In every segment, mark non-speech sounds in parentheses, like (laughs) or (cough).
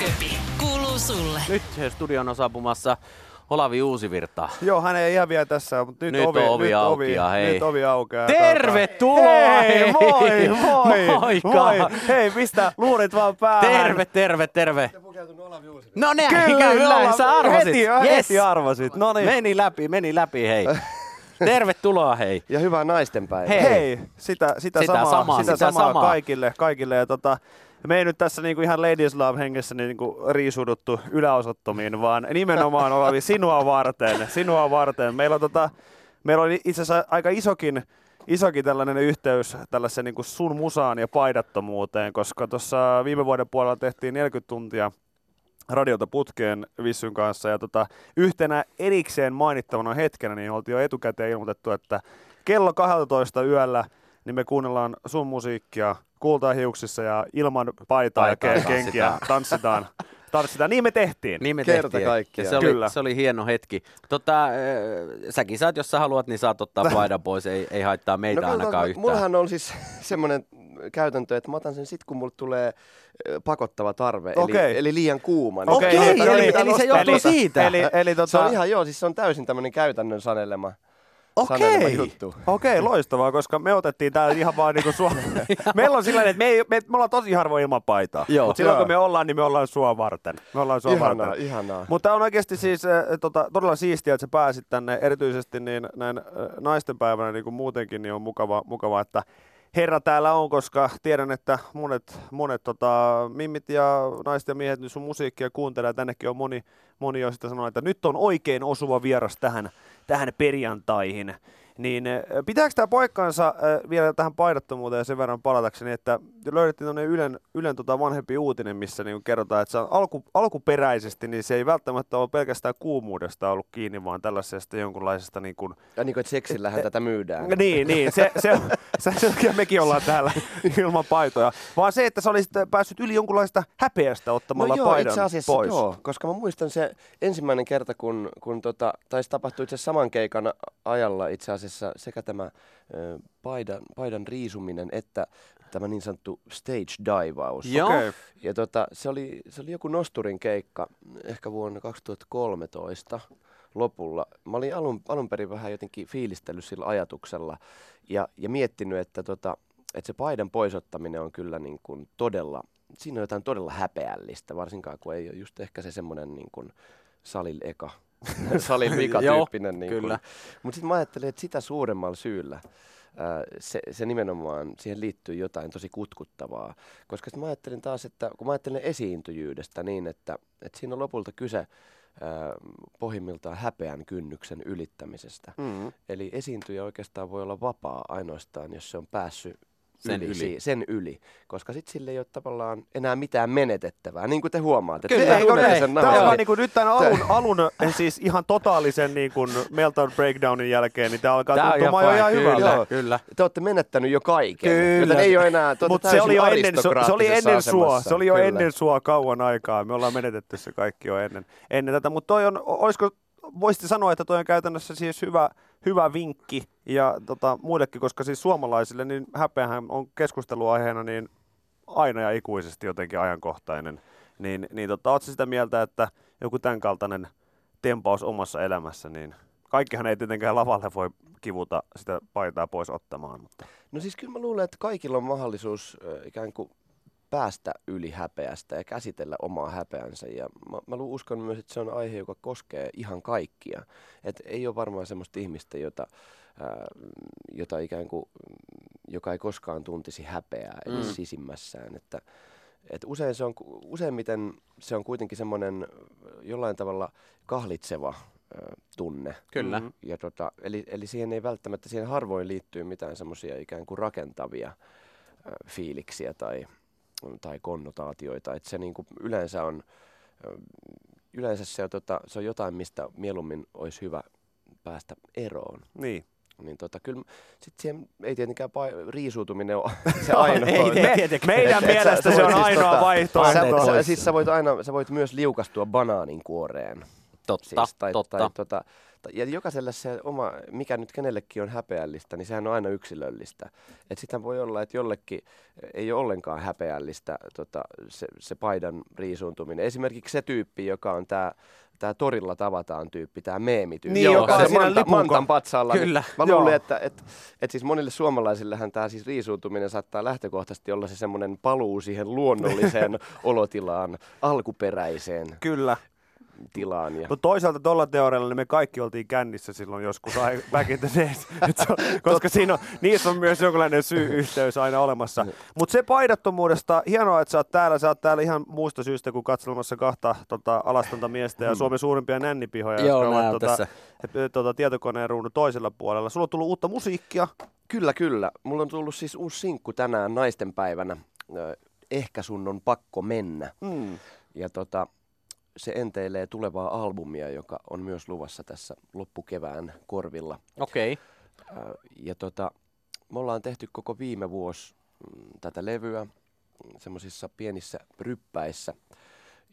Jääköpi kuuluu sulle. Nyt studion on saapumassa Olavi Uusivirta. Joo, hän ei ihan vielä tässä mutta nyt, Nyt ovi, ovi nyt auki ovi, ja hei. Nyt ovi aukeaa. Tervetuloa! Hei, moi, moi, Moikka! moi. Hei, pistä luurit vaan päähän. Terve, terve, terve. No ne, Kyllä, kyllä, sä arvasit. Heti, Yes. heti arvasit. No niin. Meni läpi, meni läpi, hei. (laughs) Tervetuloa, hei. Ja hyvää naistenpäivää. Hei. Hei, sitä, sitä, Sitä samaa, samaa, sitä, sitä samaa, samaa. kaikille. kaikille. Ja tota, me ei nyt tässä niinku ihan Ladies Love hengessä niinku riisuduttu yläosattomiin, vaan nimenomaan Olavi (laughs) sinua varten. Sinua varten. Meillä on tota, meillä oli itse asiassa aika isokin, isokin tällainen yhteys tällaiseen niin sun musaan ja paidattomuuteen, koska tuossa viime vuoden puolella tehtiin 40 tuntia radiota putkeen Vissyn kanssa ja tota, yhtenä erikseen mainittavana hetkenä niin oltiin jo etukäteen ilmoitettu, että kello 12 yöllä niin me kuunnellaan sun musiikkia kultaa hiuksissa ja ilman paitaa ja ke- kenkiä tanssitaan. tanssitaan. Niin me tehtiin. Niin me Kerta tehtiin. kaikkiaan. Ja se, oli, Kyllä. se oli hieno hetki. Tota, äh, säkin saat, jos sä haluat, niin saat ottaa (laughs) paidan pois. Ei, ei haittaa meitä No, ainakaan yhtään. Mullahan on siis (laughs) semmoinen käytäntö, että mä otan sen sit, kun mulle tulee ö, pakottava tarve, Okei. eli, eli liian kuuma. Niin Okei, ei eli- eli- mitään eli se johtuu siitä. Eli, eli tota, Se on ihan joo, siis se on täysin tämmöinen käytännön sanelema, Okei, juttu. okei, loistavaa, koska me otettiin täällä ihan vaan niinku sua. (laughs) Meillä on sillä että me, ei, me, me ollaan tosi harvoin ilman paitaa. Joo. Mutta silloin Joo. kun me ollaan, niin me ollaan sua varten. Me ollaan sua Ihanaa, varten. ihanaa. Mutta on oikeasti siis äh, tota, todella siistiä, että sä pääsit tänne erityisesti niin näin äh, naistenpäivänä niin kuin muutenkin, niin on mukava, mukava, että herra täällä on, koska tiedän, että monet, monet tota, mimmit ja naiset ja miehet nyt sun musiikkia kuuntelee, tännekin on moni, moni jo sitä sanonut, että nyt on oikein osuva vieras tähän, tähän perjantaihin. Niin pitääkö tämä paikkaansa äh, vielä tähän paidattomuuteen sen verran palatakseni, että löydettiin tuonne Ylen, Ylen tota vanhempi uutinen, missä niin kerrotaan, että se on alku, alkuperäisesti, niin se ei välttämättä ole pelkästään kuumuudesta ollut kiinni, vaan tällaisesta jonkunlaisesta niin kuin, Ja niin kuin, että seksillähän tätä myydään. niin, niin, se, se, se, se takia mekin ollaan täällä (laughs) ilman paitoja, vaan se, että sä olisit päässyt yli jonkunlaista häpeästä ottamalla No joo, paidan itse asiassa pois. joo, koska mä muistan se ensimmäinen kerta, kun, kun tota, taisi tapahtua itse asiassa saman keikan ajalla itse asiassa sekä tämä ö, paidan, paidan riisuminen että tämä niin sanottu stage divaus. Joo. Okei. Ja tota, se, oli, se oli joku nosturin keikka ehkä vuonna 2013 lopulla. Mä olin alun, alun perin vähän jotenkin fiilistellyt sillä ajatuksella ja, ja miettinyt, että, tota, että se paidan poisottaminen on kyllä niin kuin todella, siinä on jotain todella häpeällistä, varsinkaan kun ei ole just ehkä se semmoinen niin kuin salin eka, (laughs) salin vika tyyppinen. Niin kyllä. Mutta sitten mä ajattelin, että sitä suuremmalla syyllä ää, se, se nimenomaan, siihen liittyy jotain tosi kutkuttavaa. Koska mä ajattelin taas, että kun mä ajattelen esiintyjyydestä niin, että, että siinä on lopulta kyse pohjimmiltaan häpeän kynnyksen ylittämisestä. Mm. Eli esiintyjä oikeastaan voi olla vapaa ainoastaan, jos se on päässyt Sen yli, yli. si- sen yli. Koska sitten sille ei ole tavallaan enää mitään menetettävää, niin kuin te huomaatte. Kyllä, te tunnette näin? sen Tämä vaan niin kuin nyt tämän alun, alun eh, siis ihan totaalisen niin kuin meltdown breakdownin jälkeen, niin tämä alkaa on tuntumaan jo ihan kyllä, hyvältä. Joo. Kyllä. Te olette menettänyt jo kaiken. Kyllä. Joten ei ole enää, Mutta se oli jo ennen, se, se oli ennen sua, se oli jo Kyllä. ennen sua kauan aikaa. Me ollaan menetetty se kaikki jo ennen, ennen tätä. Mutta toi on, olisiko, voisitte sanoa, että toi on käytännössä siis hyvä, hyvä vinkki ja tota, muillekin, koska siis suomalaisille niin häpeähän on keskusteluaiheena niin aina ja ikuisesti jotenkin ajankohtainen. Niin, niin tota, ootko sitä mieltä, että joku tämän kaltainen tempaus omassa elämässä, niin kaikkihan ei tietenkään lavalle voi kivuta sitä paitaa pois ottamaan. Mutta. No siis kyllä mä luulen, että kaikilla on mahdollisuus ikään kuin päästä yli häpeästä ja käsitellä omaa häpeänsä. Ja mä, mä uskon myös, että se on aihe, joka koskee ihan kaikkia. Et ei ole varmaan semmoista ihmistä, jota, ää, jota ikään kuin, joka ei koskaan tuntisi häpeää edes Mm. sisimmässään. Että, et usein se on, useimmiten se on kuitenkin semmoinen jollain tavalla kahlitseva tunne. Kyllä. Mhm. Ja tota, eli, eli siihen ei välttämättä, siihen harvoin liittyy mitään semmoisia ikään kuin rakentavia ö, fiiliksiä tai, tai konnotaatioita. Että se niin kuin yleensä on, yleensä se on, tota, se on jotain, mistä mieluummin olisi hyvä päästä eroon. Niin. Niin tota, kyllä sit siihen ei tietenkään pa- riisuutuminen ole (laughs) se ainoa. ei Me, tietenkään. meidän Et- et sä- mielestä se on siis ainoa tota- vaihtoehto. Sä, sä, siis sä voit aina, sä voit myös liukastua banaanin kuoreen. Totta, Siis, tai, totta. Tai, tota, Ja jokaiselle se oma, mikä nyt kenellekin on häpeällistä, niin sehän on aina yksilöllistä. Että sitähän voi olla, että jollekin ei ole ollenkaan häpeällistä tota, se, se paidan riisuuntuminen. Esimerkiksi se tyyppi, joka on tämä tämä torilla tavataan tyyppi, tämä meemityyppi. Niin, joka se on siinä Manta, Mantan ko- patsaalla. Kyllä. Niin mä Joo. luulen, että et, et siis monille suomalaisillehän tämä siis riisuuntuminen saattaa lähtökohtaisesti olla se semmoinen paluu siihen luonnolliseen (laughs) olotilaan, alkuperäiseen Kyllä. Tilaan. Ja... Mutta toisaalta tuolla teorialla niin me kaikki oltiin kännissä silloin joskus (laughs) back in the days, koska siinä on, niissä on myös jonkinlainen syy-yhteys aina olemassa. Mutta se paidattomuudesta, hienoa, että sä oot täällä, sä oot täällä ihan muusta syystä kuin katselemassa kahta tota, alastonta miestä ja Suomen suurimpia nännipihoja, Joo, jotka ovat tota, tota, tietokoneen ruudun toisella puolella. Sulla on tullut uutta musiikkia. Kyllä, kyllä. Mulla on tullut siis uusi sinkku tänään naisten päivänä. Ö, Ehkä sun on pakko mennä. Mm. Ja tota, se enteilee tulevaa albumia, joka on myös luvassa tässä loppukevään korvilla. Okei. Ö, Ja tota, me ollaan tehty koko viime vuosi mm, tätä levyä semmoisissa pienissä ryppäissä.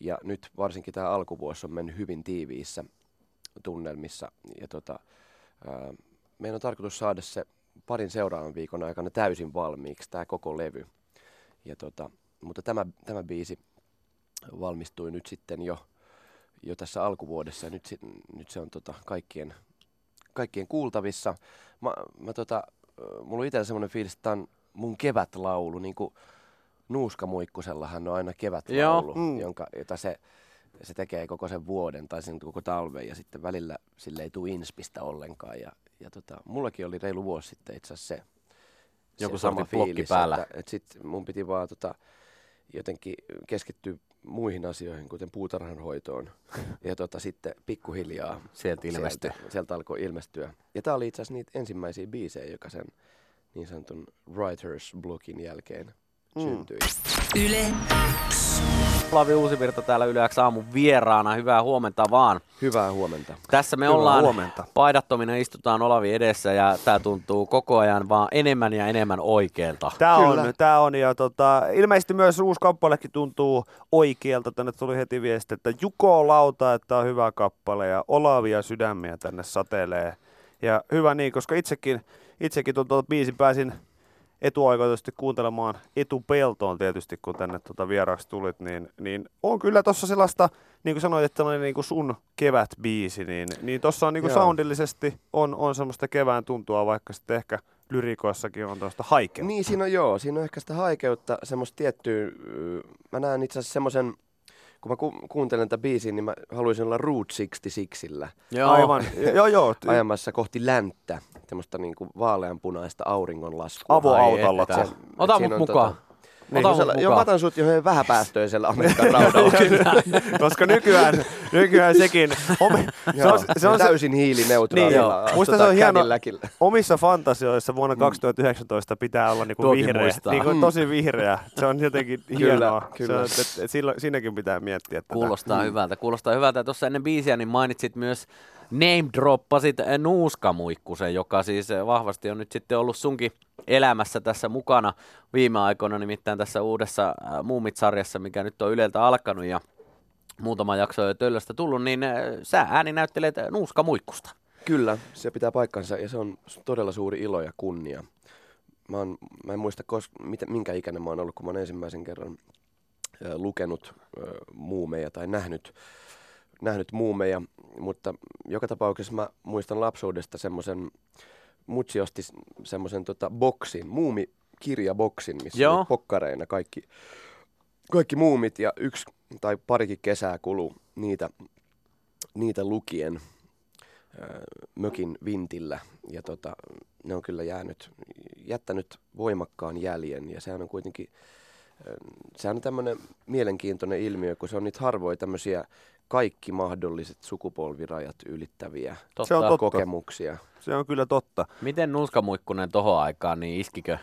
Ja nyt varsinkin tämä alkuvuosi on mennyt hyvin tiiviissä tunnelmissa. Ja tota, ö, meidän on tarkoitus saada se parin seuraavan viikon aikana täysin valmiiksi, tämä koko levy. Ja tota, mutta tämä, tämä biisi valmistui nyt sitten jo, jo tässä alkuvuodessa. Nyt, nyt se on tota kaikkien, kaikkien kuultavissa. Mä, mä tota, mulla on itsellä semmoinen fiilis, että tämä on mun kevätlaulu, niin kuin Nuuska Muikkusellahan on aina kevätlaulu, Joo. Mm. jonka, jota se, se tekee koko sen vuoden tai sen koko talven ja sitten välillä sille ei tule inspistä ollenkaan. Ja, ja tota, mullakin oli reilu vuosi sitten itse asiassa se, Joku se sama fiilis, päällä. Että, että sit mun piti vaan tota, jotenkin keskittyä muihin asioihin, kuten puutarhanhoitoon. ja tota, sitten pikkuhiljaa Sieltä. Sieltä, sieltä alkoi ilmestyä. Ja tämä oli itse asiassa niitä ensimmäisiä biisejä, joka sen niin sanotun writers blogin jälkeen Mm. syntyi. Yle Lavi Uusivirta täällä Yle X aamun vieraana. Hyvää huomenta vaan. Hyvää huomenta. Tässä me Hyvää ollaan huomenta. paidattomina, istutaan Olavi edessä ja tämä tuntuu koko ajan vaan enemmän ja enemmän oikealta. Tämä on, Kyllä. tää on, ja tota, ilmeisesti myös uusi kappalekin tuntuu oikealta. Tänne tuli heti viesti, että Juko Lauta, että on hyvä kappale ja Olavia sydämiä tänne satelee. Ja hyvä niin, koska itsekin, itsekin tuon biisin pääsin etuoikeutusti kuuntelemaan etupeltoon tietysti, kun tänne tuota vieraaksi tulit, niin, niin on kyllä tuossa sellaista, niin kuin sanoit, että tämmöinen niin kuin sun kevätbiisi, niin, niin tuossa on niin kuin Joo. soundillisesti on, on semmoista kevään tuntua, vaikka sitten ehkä lyrikoissakin on tuosta haikeutta. Niin, siinä on joo, siinä on ehkä sitä haikeutta, semmoista tiettyä, mä näen itse asiassa semmoisen, kun mä ku, kuuntelen tätä biisiä, niin mä haluaisin olla Route 66 Joo. Aivan, (laughs) joo joo. ajamassa kohti länttä, semmoista niinku vaaleanpunaista auringonlaskua. Avoautolla. Se- Ota mut mukaan. tota- Ota Niin, mut joo, mä otan sut johon vähäpäästöisellä Amerikan (laughs) raudalla. (laughs) Koska nykyään, nykyään sekin, omi, se on, se on se, täysin hiilineutraalilla. Niin, joo. Musta se on hieno- omissa fantasioissa vuonna 2019 pitää olla niinku Tuokin vihreä, muistaa. niinku tosi vihreä. Se on jotenkin Kyllä, hienoa. kyllä. Se, on- et, et, silloin, siinäkin pitää miettiä. Tätä. Kuulostaa hyvältä, kuulostaa hyvältä. Ja Tuossa ennen biisiä niin mainitsit myös name droppasit eh, Nuuskamuikkusen, joka siis eh, vahvasti on nyt sitten ollut sunkin elämässä tässä mukana viime aikoina, nimittäin tässä uudessa äh, Muumit-sarjassa, mikä nyt on Yleltä alkanut ja muutama jakso jo töllöstä tullut, niin äh, sä ääni näyttelet äh, Nuuskamuikkusta. Kyllä, se pitää paikkansa ja se on todella suuri ilo ja kunnia. Mä, oon, mä en muista, kos, mitä, minkä ikäinen mä oon ollut, kun mä oon ensimmäisen kerran lukenut ö, muumeja tai nähnyt, nähnyt muumeja, mutta joka tapauksessa mä muistan lapsuudesta semmoisen, mutsi osti semmoisen tota, boksin, muumikirjaboksin, missä Joo. oli pokkareina kaikki, kaikki muumit ja yksi tai parikin kesää kulu niitä, niitä lukien ö, mökin vintillä ja tota, ne on kyllä jäänyt, jättänyt voimakkaan jäljen ja sehän on kuitenkin, ö, sehän on tämmöinen mielenkiintoinen ilmiö, kun se on niitä harvoja tämmöisiä kaikki mahdolliset sukupolvirajat ylittäviä Totta. Se on totta. kokemuksia. Se on kyllä totta. Miten Nuuskamuikkunen tohon aikaan, niin iskikö,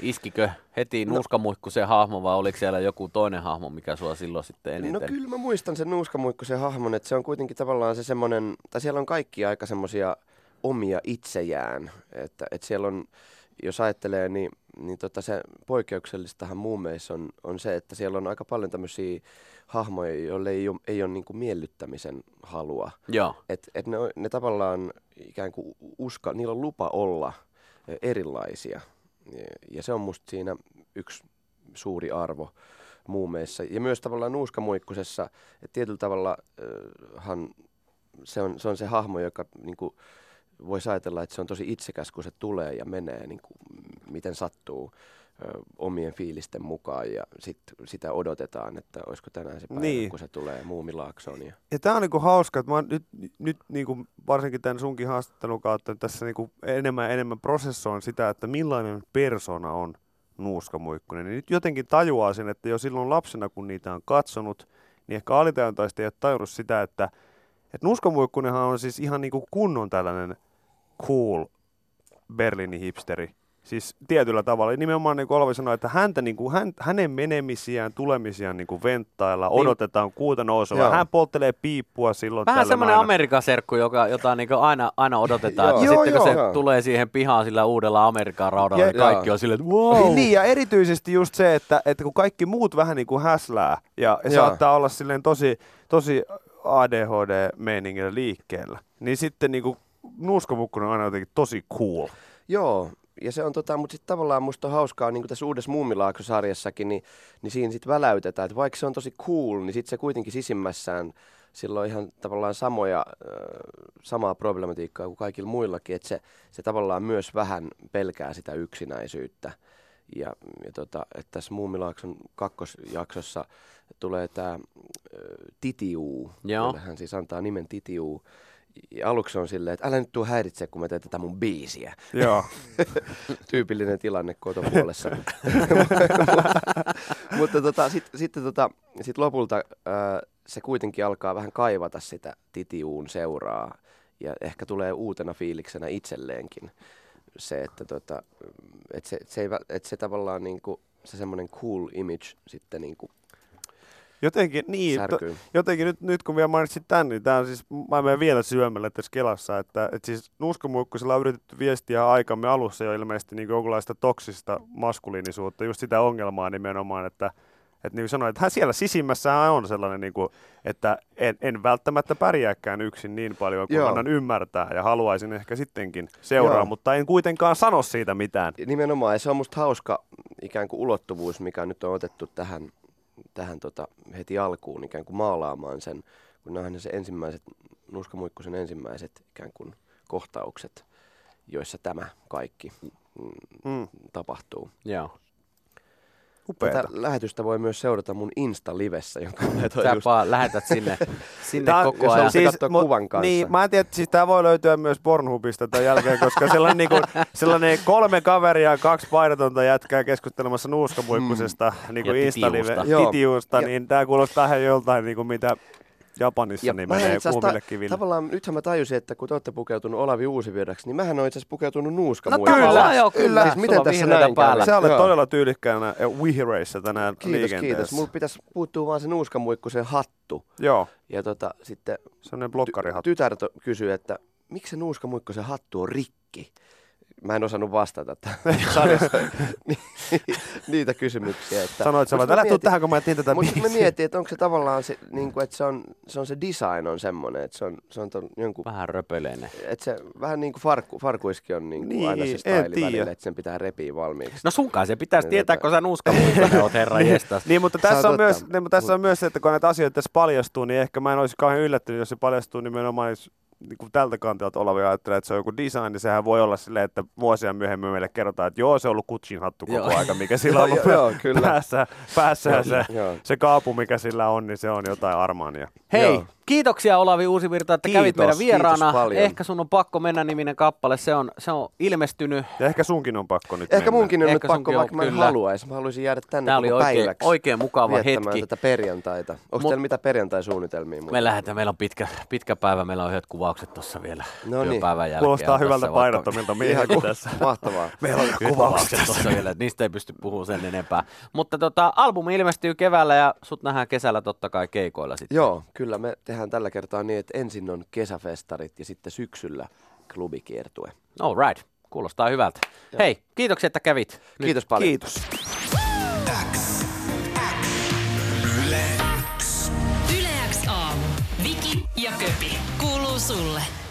iskikö heti No. Nuuskamuikkusen hahmo vai oliko siellä joku toinen hahmo, mikä sua silloin sitten No eniten? kyllä mä muistan sen Nuuskamuikkosen hahmon, että se on kuitenkin tavallaan se semmoinen, tai siellä on kaikki aika semmoisia omia itsejään, että, että siellä on jos ajattelee, niin, niin tota se poikkeuksellistahan muumeissa on, on se, että siellä on aika paljon tämmöisiä hahmoja, joille ei ole, ei ole niin kuin miellyttämisen halua. Joo. Et, et ne, ne tavallaan ikään kuin uska, niillä on lupa olla ö, erilaisia. Ja, ja se on musta siinä yksi suuri arvo muumeissa. Ja myös tavallaan nuuskamuikkusessa, että tietyllä tavalla äh, han, se, on, se on se hahmo, joka niin kuin, voisi ajatella, että se on tosi itsekäs, kun se tulee ja menee, niin kuin, miten sattuu ö, omien fiilisten mukaan ja sit, sitä odotetaan, että olisiko tänään se päivä, Niin. kun se tulee Muumilaaksoon. Ja... Ja tämä on niinku hauska, että mä oon nyt, nyt niinku varsinkin tämän sunkin haastattelun kautta tässä niinku enemmän ja enemmän prosessoin sitä, että millainen persona on nuuskamuikkunen. Niin nyt jotenkin tajuaa sen, että jo silloin lapsena, kun niitä on katsonut, niin ehkä alitajuntaisesti ei ole tajunnut sitä, että, että nuuskamuikkunenhan on siis ihan niinku kunnon tällainen cool Berliinin hipsteri. Siis tietyllä tavalla. Nimenomaan niin kuin Olavi sanoi, että häntä, niin kuin, hän, hänen menemisiään, tulemisiaan niin kuin venttailla, Niin. odotetaan kuuta nousua. Joo. Hän polttelee piippua silloin Vähän semmoinen aina. Amerikan serkku, joka, jota niin aina, aina odotetaan. Joo. että Joo, sitten kun joo. se tulee siihen pihaan sillä uudella Amerikan raudalla, Ja- niin kaikki Joo. on silleen, että wow. Niin, ja erityisesti just se, että, että kun kaikki muut vähän niin kuin häslää ja, ja Joo. saattaa olla silleen tosi, tosi ADHD-meiningillä liikkeellä, niin sitten niin kuin nuuskamukkunen on aina jotenkin tosi cool. Joo, ja se on tota, mutta sitten tavallaan musta on hauskaa, niin kuin tässä uudessa Muumilaakso-sarjassakin, niin, niin siinä sitten väläytetään, että vaikka se on tosi cool, niin sitten se kuitenkin sisimmässään sillä on ihan tavallaan samoja, samaa problematiikkaa kuin kaikilla muillakin, että se, se tavallaan myös vähän pelkää sitä yksinäisyyttä. Ja, ja tota, että tässä Muumilaakson kakkosjaksossa tulee tämä Titiu, Joo. jolle hän siis antaa nimen Titiu. Aluksi on silleen, että älä nyt tuu häiritse, kun mä teen tätä mun biisiä. Joo. (laughs) Tyypillinen tilanne kotopuolessa. (laughs) (laughs) Mutta tota, sitten sit, tota, sit lopulta ää, se kuitenkin alkaa vähän kaivata sitä titiuun seuraa. Ja ehkä tulee uutena fiiliksenä itselleenkin se, että tota, et se, se, ei, et se tavallaan niinku, se semmoinen cool image sitten niinku Jotenkin, niin, to, jotenkin nyt, nyt kun vielä mainitsit tämän, niin tämä on siis, mä menen vielä syömällä tässä Kelassa, että, että siis nuuskamuikkusella on yritetty viestiä aikamme alussa jo ilmeisesti niin jonkunlaista toksista maskuliinisuutta, just sitä ongelmaa nimenomaan, että, että niin kuin sanoin, että hän siellä sisimmässä on sellainen, niin kuin, että en, en välttämättä pärjääkään yksin niin paljon kuin Joo. annan ymmärtää ja haluaisin ehkä sittenkin seuraa, Joo. mutta en kuitenkaan sano siitä mitään. Nimenomaan, ja se on musta hauska ikään kuin ulottuvuus, mikä nyt on otettu tähän, tähän tota, heti alkuun ikään kuin maalaamaan sen, kun nähdään se ensimmäiset, Nuuskamuikkusen ensimmäiset ikään kuin kohtaukset, joissa tämä kaikki mm, Mm, tapahtuu. Joo. Upeeta. Tätä lähetystä voi myös seurata mun Insta-livessä, jonka Sä just vaan lähetät sinne, (laughs) sinne Tää koko ajan. haluat katsoa kuvan kanssa. Niin, mä en tiedä, siis tää voi löytyä myös Pornhubista tämän jälkeen, koska sellainen, niinku, (laughs) sellainen kolme kaveria ja kaksi paidatonta jätkää keskustelemassa nuuskamuikkusesta mm. niinku Insta-live, titiusta. Niin tää kuulostaa ihan joltain, niinku, mitä Japanissa Ja niin menee kuumille ta- kiville. Tavallaan nythän mä tajusin, että kun te olette pukeutunut Olavi Uusivirraksi, niin mähän on itse asiassa pukeutunut No nuuskamuikalle. tavallaan joo, kyllä. Siis miten Sulla on tässä näin päällä. Sä olet Joo. todella tyylikkäänä ja vihreissä tänään Kiitos, liikenteessä. kiitos. Mulla pitäisi puuttua vaan se nuuskamuikkusen hattu. Joo, Ja tota, sitten sellainen blokkarihattu. tytär to- kysyi, että miksi se nuuskamuikkusen hattu on rikki? Mä en osannut vastata (laughs) niitä kysymyksiä. Että, Sanoit sä että älä tuu mietin- tähän, kun mä tätä Mutta mä mietin, että onko se tavallaan se, niin kuin, että se on, se on se design on semmoinen, että se on, se on ton, jonkun, Vähän röpöleinen. että se vähän niin kuin farkku, farkuiskin on niin kuin Niin, aina se style välillä, että sen pitää repiä valmiiksi. No sunkaan se pitäisi Niin, tietää, tota- kun sä nuuskamuikkunen oot herra (laughs) jestas. Niin, mutta Se tässä on myös, niin, mutta tässä on myös se, että kun näitä asioita tässä paljastuu, niin ehkä mä en olisi kauhean yllättynyt, jos se paljastuu nimenomaan jos, niin kuin tältä kantilta Olavi ajattelee, että se on joku design, niin sehän voi olla silleen, että vuosia myöhemmin meille kerrotaan, että joo, se on ollut Kutsin hattu koko Joo. aika, mikä sillä on ollut Joo, joo, (laughs) kyllä. päässä, päässä se, se kaapu, mikä sillä on, niin se on jotain Armania. Hei, Joo. Kiitoksia Olavi Uusivirta, että Kiitos, kävit meidän vieraana. paljon. Ehkä sun on pakko mennä niminen kappale, se on, se on ilmestynyt. Ja ehkä sunkin on pakko nyt Ehkä mennä. munkin on Ehkä nyt pakko, on, vaikka mä en kyllä. haluaisi. Mä haluaisin jäädä tänne Tämä oli koko oikein, päiväksi oikein mukava hetki. tätä perjantaita. Onko Mut- teillä mitä perjantai-suunnitelmia? Me lähdetään, meillä on pitkä, pitkä päivä, meillä on yhdet kuvaukset tuossa vielä No niin. työpäivän jälkeen. Kuulostaa hyvältä painottomilta ku- tässä. (laughs) mahtavaa. Meillä on kuvaukset tuossa vielä, niistä ei pysty puhumaan sen enempää. Mutta tota, albumi ilmestyy keväällä ja sut nähdään kesällä totta kai keikoilla sitten. Joo, kyllä me tehdään tällä kertaa niin, että ensin on kesäfestarit ja sitten syksyllä klubikiertue. All right, kuulostaa hyvältä. Ja. Hei, kiitoksia, että kävit. Kiitos Nyt. Kiitos paljon. Kiitos. X. Yle X. Yle X aamu. Viki ja Köpi. Kuuluu sulle.